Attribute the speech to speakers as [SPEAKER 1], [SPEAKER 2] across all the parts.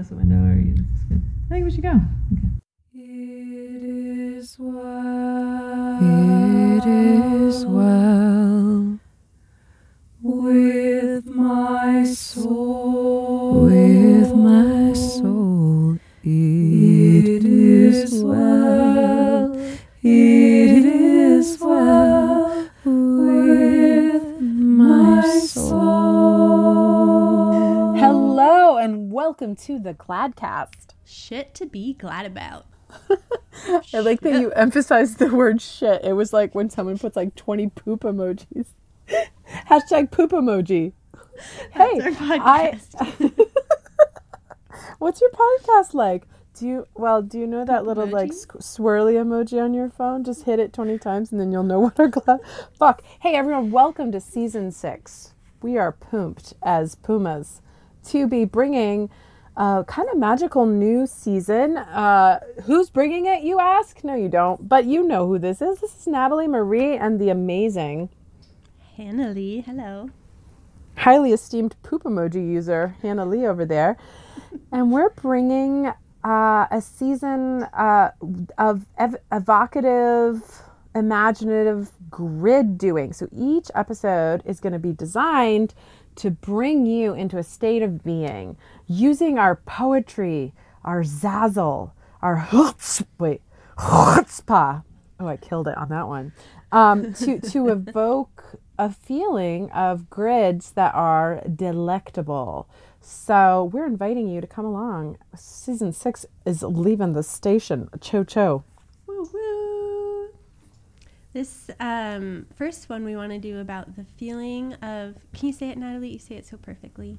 [SPEAKER 1] Close the window, or you? This is good.
[SPEAKER 2] I think we should go.
[SPEAKER 3] It is well. It is well
[SPEAKER 2] the Gladcast.
[SPEAKER 4] Shit to be glad about.
[SPEAKER 2] I like that you emphasized the word shit. It was like when someone puts like 20 poop emojis. Hashtag poop emoji. Hey, I. What's your podcast like? Do you well? Do you know that little like squ- swirly emoji on your phone? Just hit it twenty times, and then you'll know what our glad. Fuck. Hey everyone, welcome to season six. We are pooped as pumas to be bringing a kind of magical new season. Uh, who's bringing it? You ask. No, you don't. But you know who this is. This is Natalie Marie and the amazing,
[SPEAKER 4] Hannah Lee, hello.
[SPEAKER 2] highly esteemed poop emoji user Hannah Lee over there, and we're bringing uh, a season uh, of ev- evocative, imaginative grid doing. So each episode is going to be designed to bring you into a state of being using our poetry, our zazzle, our chutzpah, wait. Oh, I killed it on that one. Um, to to evoke a feeling of grids that are delectable. So we're inviting you to come along. Season six is leaving the station. Cho cho.
[SPEAKER 4] This um, first one we want to do about the feeling of. Can you say it, Natalie? You say it so perfectly.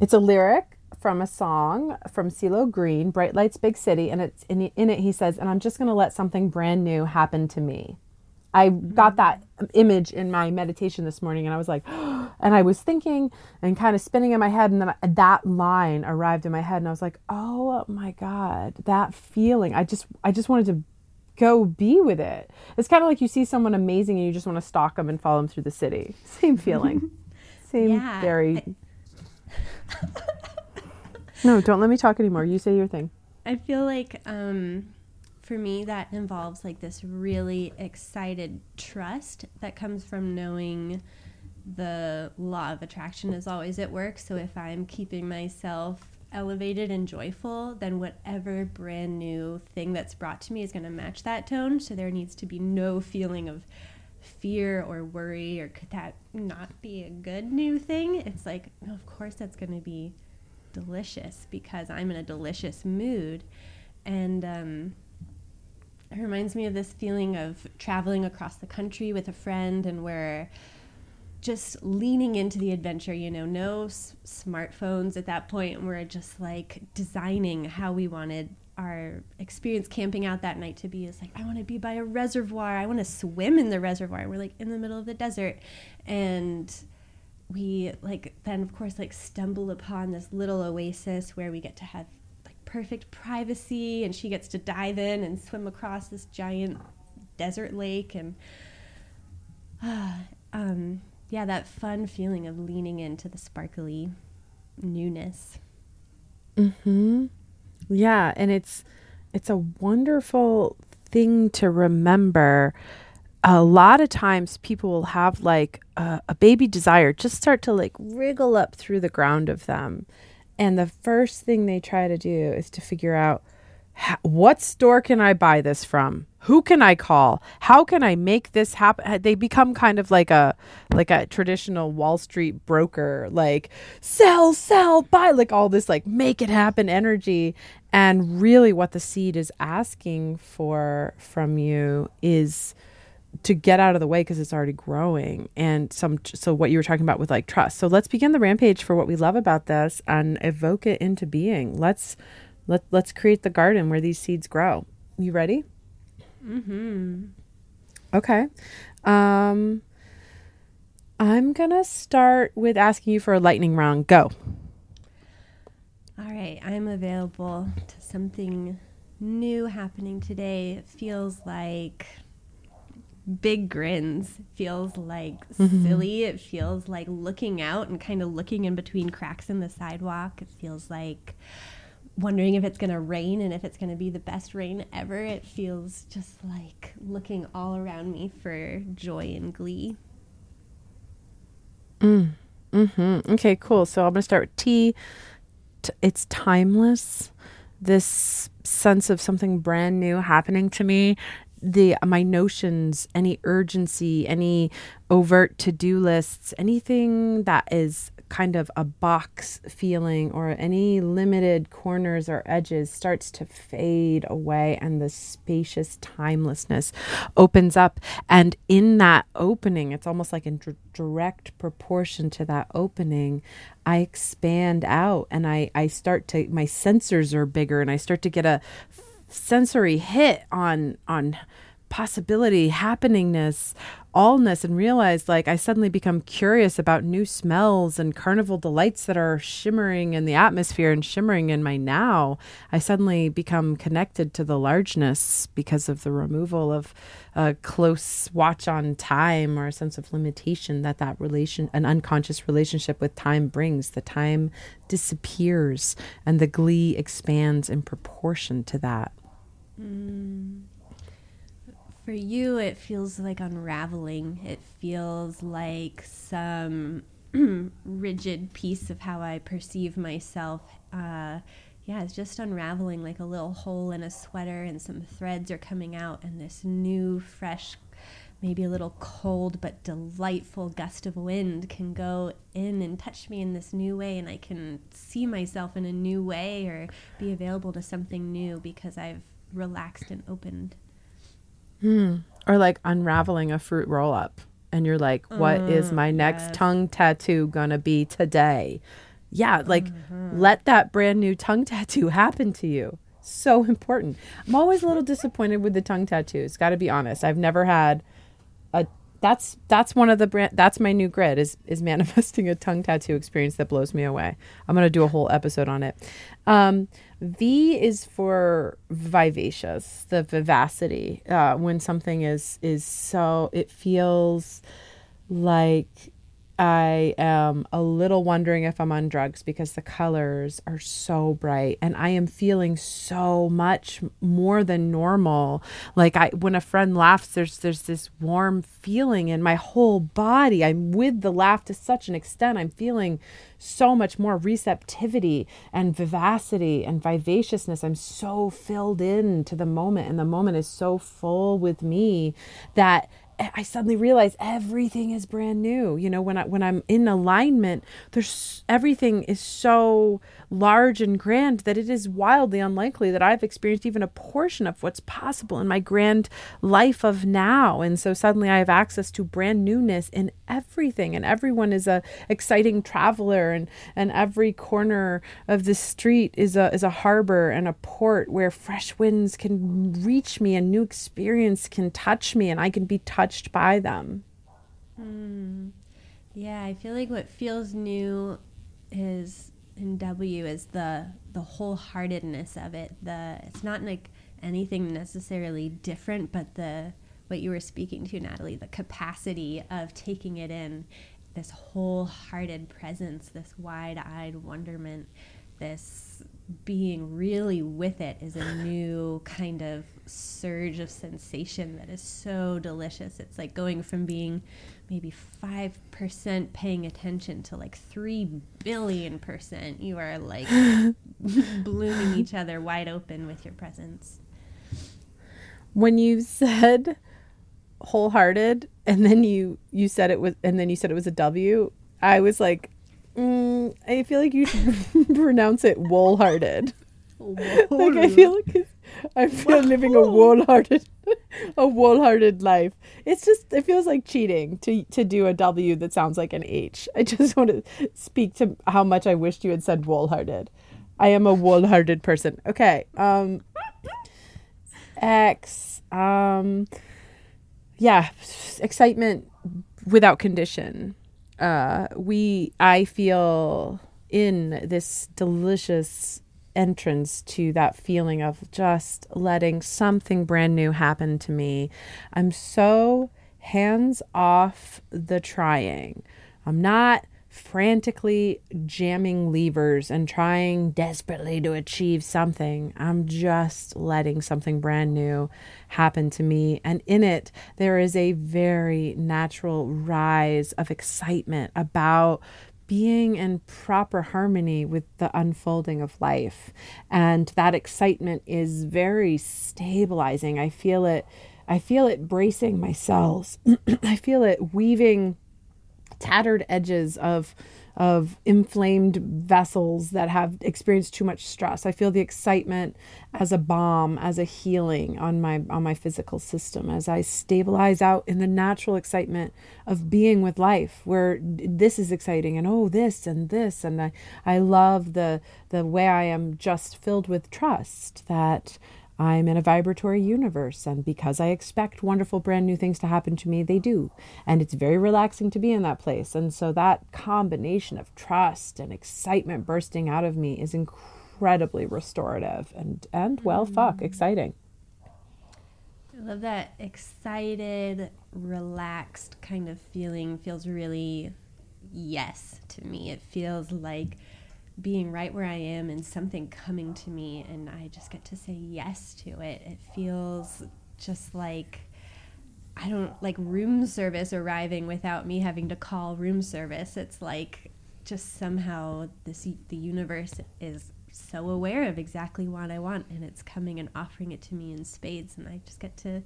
[SPEAKER 2] It's a lyric from a song from CeeLo Green, "Bright Lights, Big City," and it's in, in it. He says, "And I'm just going to let something brand new happen to me." I got that image in my meditation this morning, and I was like, and I was thinking and kind of spinning in my head, and then that line arrived in my head, and I was like, oh my god, that feeling! I just, I just wanted to go be with it. It's kind of like you see someone amazing, and you just want to stalk them and follow them through the city. Same feeling. Same
[SPEAKER 4] Yeah,
[SPEAKER 2] very. no, don't let me talk anymore. You say your thing.
[SPEAKER 4] I feel like um, for me that involves like this really excited trust that comes from knowing the law of attraction is always at work. So if I'm keeping myself elevated and joyful, then whatever brand new thing that's brought to me is going to match that tone. So there needs to be no feeling of fear or worry or could that not be a good new thing? It's like, no, of course that's going to be delicious because I'm in a delicious mood. And um, it reminds me of this feeling of traveling across the country with a friend and we're just leaning into the adventure, you know, no s- smartphones at that point. We're just like designing how we wanted our experience camping out that night to be. It's like, I want to be by a reservoir. I want to swim in the reservoir. We're like in the middle of the desert. And we like then of course like stumble upon this little oasis where we get to have like perfect privacy and she gets to dive in and swim across this giant desert lake and um yeah that fun feeling of leaning into the sparkly newness
[SPEAKER 2] Mm-hmm. Yeah, and it's it's a wonderful thing to remember. A lot of times people will have like a, a baby desire just start to like wriggle up through the ground of them. And the first thing they try to do is to figure out what store can I buy this from? Who can I call? How can I make this happen? They become kind of like a like a traditional Wall Street broker, like sell, sell, buy, like all this like make it happen energy. And really, what the seed is asking for from you is to get out of the way because it's already growing and some so what you were talking about with like trust so let's begin the rampage for what we love about this and evoke it into being let's let, let's create the garden where these seeds grow you ready
[SPEAKER 4] mm-hmm.
[SPEAKER 2] Okay. Um i'm gonna start with asking you for a lightning round. Go.
[SPEAKER 4] All right. I'm available to something new happening today. It feels like big grins. Feels like silly. It feels like looking out and kind of looking in between cracks in the sidewalk. It feels like wondering if it's going to rain and if it's going to be the best rain ever. It feels just like looking all around me for joy and glee.
[SPEAKER 2] Mm. Mm-hmm. Okay, cool. So I'm going to start with T. T- it's timeless. This sense of something brand new happening to me the my notions any urgency any overt to-do lists anything that is kind of a box feeling or any limited corners or edges starts to fade away and the spacious timelessness opens up. And in that opening it's almost like in direct proportion to that opening i expand out and i i start to my sensors are bigger and i start to get a sensory hit on on possibility, happeningness, allness, and realize like I suddenly become curious about new smells and carnival delights that are shimmering in the atmosphere and shimmering in my now. I suddenly become connected to the largeness because of the removal of a close watch on time or a sense of limitation that that relation, an unconscious relationship with time brings. The time disappears and the glee expands in proportion to that.
[SPEAKER 4] Mm for you, it feels like unraveling. It feels like some rigid piece of how I perceive myself. Uh, yeah, it's just unraveling like a little hole in a sweater, and some threads are coming out, and this new, fresh, maybe a little cold but delightful gust of wind can go in and touch me in this new way, and I can see myself in a new way or be available to something new because I've relaxed and opened.
[SPEAKER 2] Hmm. Or like unraveling a fruit roll up. And you're like, "What mm, is my next yes. tongue tattoo going to be today? Yeah, like mm-hmm. let that brand new tongue tattoo happen to you. So important. I'm always a little disappointed with the tongue tattoos, got to be honest. I've never had that's that's one of the brand that's my new grid is is manifesting a tongue tattoo experience that blows me away. I'm going to do a whole episode on it. Um, V is for vivacious, the vivacity. Uh, when something is is so it feels like I am a little wondering if I'm on drugs because the colors are so bright and I am feeling so much more than normal. Like I when a friend laughs there's there's this warm feeling in my whole body. I'm with the laugh to such an extent. I'm feeling so much more receptivity and vivacity and vivaciousness. I'm so filled in to the moment and the moment is so full with me that I suddenly realize everything is brand new. You know, when I when I'm in alignment, there's everything is so large and grand that it is wildly unlikely that I've experienced even a portion of what's possible in my grand life of now. And so suddenly I have access to brand newness in everything and everyone is a exciting traveler and and every corner of the street is a is a harbor and a port where fresh winds can reach me and new experience can touch me and I can be touched by them.
[SPEAKER 4] Mm. Yeah, I feel like what feels new is in W is the the wholeheartedness of it. The it's not like anything necessarily different, but the what you were speaking to, Natalie, the capacity of taking it in, this wholehearted presence, this wide-eyed wonderment, this being really with it is a new kind of surge of sensation that is so delicious. It's like going from being maybe 5% paying attention to like 3 billion percent. You are like blooming each other wide open with your presence.
[SPEAKER 2] When you said wholehearted and then you you said it was and then you said it was a W, I was like mm, I feel like you should pronounce it wool-hearted. like I feel like I feel living a wholehearted a wholehearted life. It's just it feels like cheating to to do a W that sounds like an H. I just want to speak to how much I wished you had said wholehearted. I am a wholehearted person. Okay. Um X um yeah, excitement without condition. Uh we I feel in this delicious entrance to that feeling of just letting something brand new happen to me. I'm so hands off the trying. I'm not frantically jamming levers and trying desperately to achieve something. I'm just letting something brand new happen to me. And in it, there is a very natural rise of excitement about being in proper harmony with the unfolding of life. And that excitement is very stabilizing. I feel it. I feel it bracing my cells. I feel it weaving tattered edges of of inflamed vessels that have experienced too much stress. I feel the excitement as a balm, as a healing on my on my physical system as I stabilize out in the natural excitement of being with life where this is exciting and oh this and this and I I love the the way I am just filled with trust that I'm in a vibratory universe, and because I expect wonderful, brand new things to happen to me, they do. And it's very relaxing to be in that place. And so that combination of trust and excitement bursting out of me is incredibly restorative and, and well, mm. fuck, exciting.
[SPEAKER 4] I love that excited, relaxed kind of feeling. Feels really yes to me. It feels like being right where I am and something coming to me and I just get to say yes to it. It feels just like I don't like room service arriving without me having to call room service. It's like just somehow this the universe is so aware of exactly what I want and it's coming and offering it to me in spades and I just get to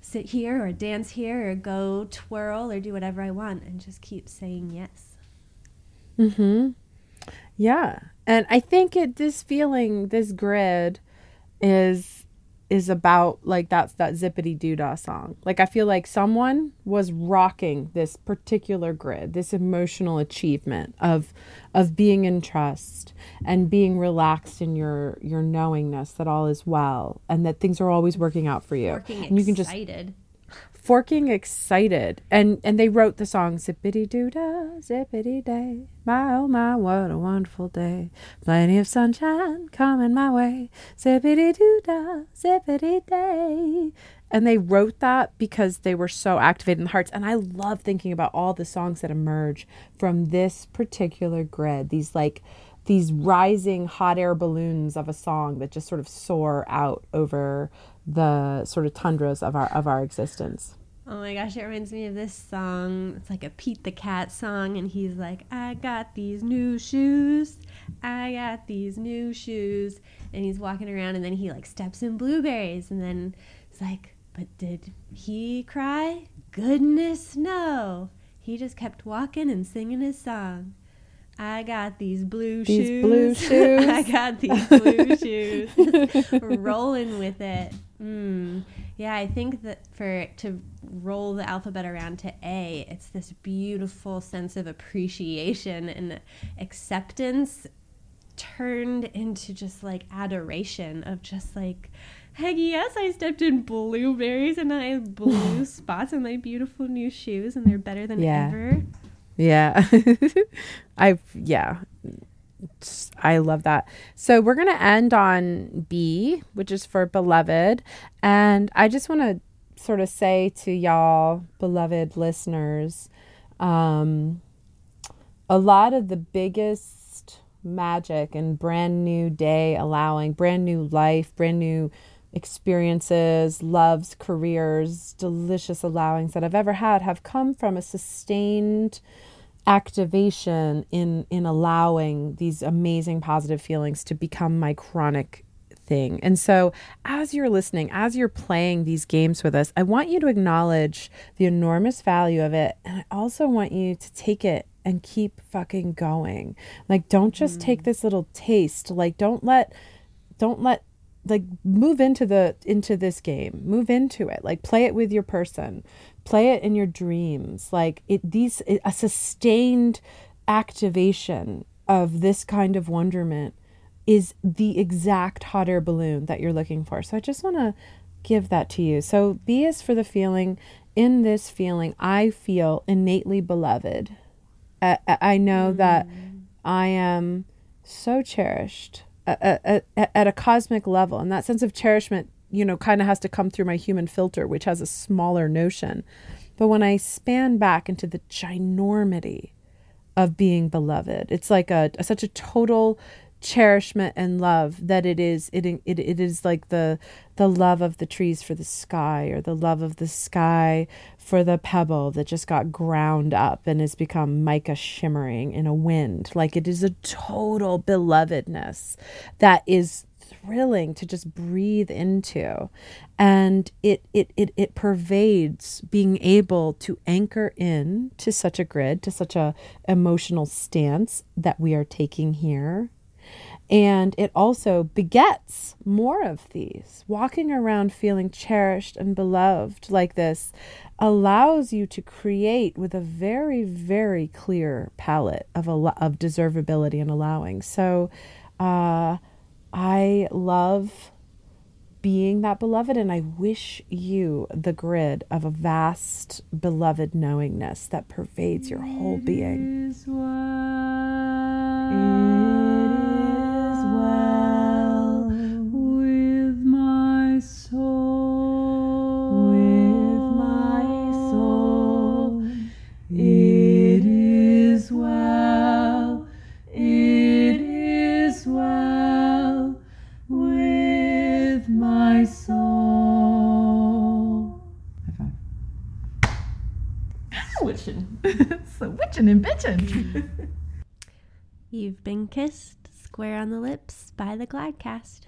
[SPEAKER 4] sit here or dance here or go twirl or do whatever I want and just keep saying yes.
[SPEAKER 2] Mhm. Yeah. And I think it this feeling, this grid is is about like that's that zippity doodah song. Like I feel like someone was rocking this particular grid, this emotional achievement of of being in trust and being relaxed in your your knowingness that all is well and that things are always working out for you.
[SPEAKER 4] Working
[SPEAKER 2] and
[SPEAKER 4] you can just
[SPEAKER 2] forking excited. And and they wrote the song zippity doo dah zippity day. My oh my what a wonderful day. Plenty of sunshine coming my way. Zippity doo dah zippity day. And they wrote that because they were so activated in the hearts. And i love thinking about all the songs that emerge from this particular grid these like these rising hot air balloons of a song that just sort of soar out over the sort of tundras of our of our existence.
[SPEAKER 4] Oh my gosh, it reminds me of this song. It's like a Pete the Cat song, and he's like, I got these new shoes. I got these new shoes. And he's walking around, and then he like steps in blueberries, and then it's like, but did he cry? Goodness, no. He just kept walking and singing his song. I got these blue
[SPEAKER 2] these
[SPEAKER 4] shoes.
[SPEAKER 2] blue shoes.
[SPEAKER 4] I got these blue shoes. Rolling with it. Mm. Yeah, I think that for to roll the alphabet around to A, it's this beautiful sense of appreciation and acceptance turned into just like adoration of just like heck yes i stepped in blueberries and i have blue spots on my beautiful new shoes and they're better than yeah. ever
[SPEAKER 2] yeah. I've, yeah. I love that. So we're going to end on B, which is for beloved. And I just want to sort of say to y'all, beloved listeners, um, a lot of the biggest magic and brand new day allowing, brand new life, brand new experiences, loves, careers, delicious allowings that I've ever had have come from a sustained activation in in allowing these amazing positive feelings to become my chronic thing. And so, as you're listening, as you're playing these games with us, I want you to acknowledge the enormous value of it. And I also want you to take it and keep fucking going. Like, don't just mm. take this little taste. Like, don't let, don't let like move into the into this game. Move into it. Like play it with your person. Play it in your dreams. Like it these a sustained activation of this kind of wonderment is the exact hot air balloon that you're looking for. So i just want to give that to you. So b is for the feeling. In this feeling i feel innately beloved. I, I know mm. that i am so cherished at, at, at a cosmic level and that sense of cherishment you know kind of has to come through my human filter which has a smaller notion but when i span back into the ginormity of being beloved. It's like a, a such a total cherishment and love that it is it, it it is like the the love of the trees for the sky or the love of the sky for the pebble that just got ground up and has become mica shimmering in a wind. Like it is a total belovedness that is thrilling to just breathe into. And it it it, it pervades being able to anchor in to such a grid to such a emotional stance that we are taking here and it also begets more of these. Walking around feeling cherished and beloved like this allows you to create with a very, very clear palette of, al- of deservability and allowing. So uh, I love being that beloved, and I wish you the grid of a vast, beloved knowingness that pervades your whole being.
[SPEAKER 4] You've been kissed square on the lips by the Gladcast.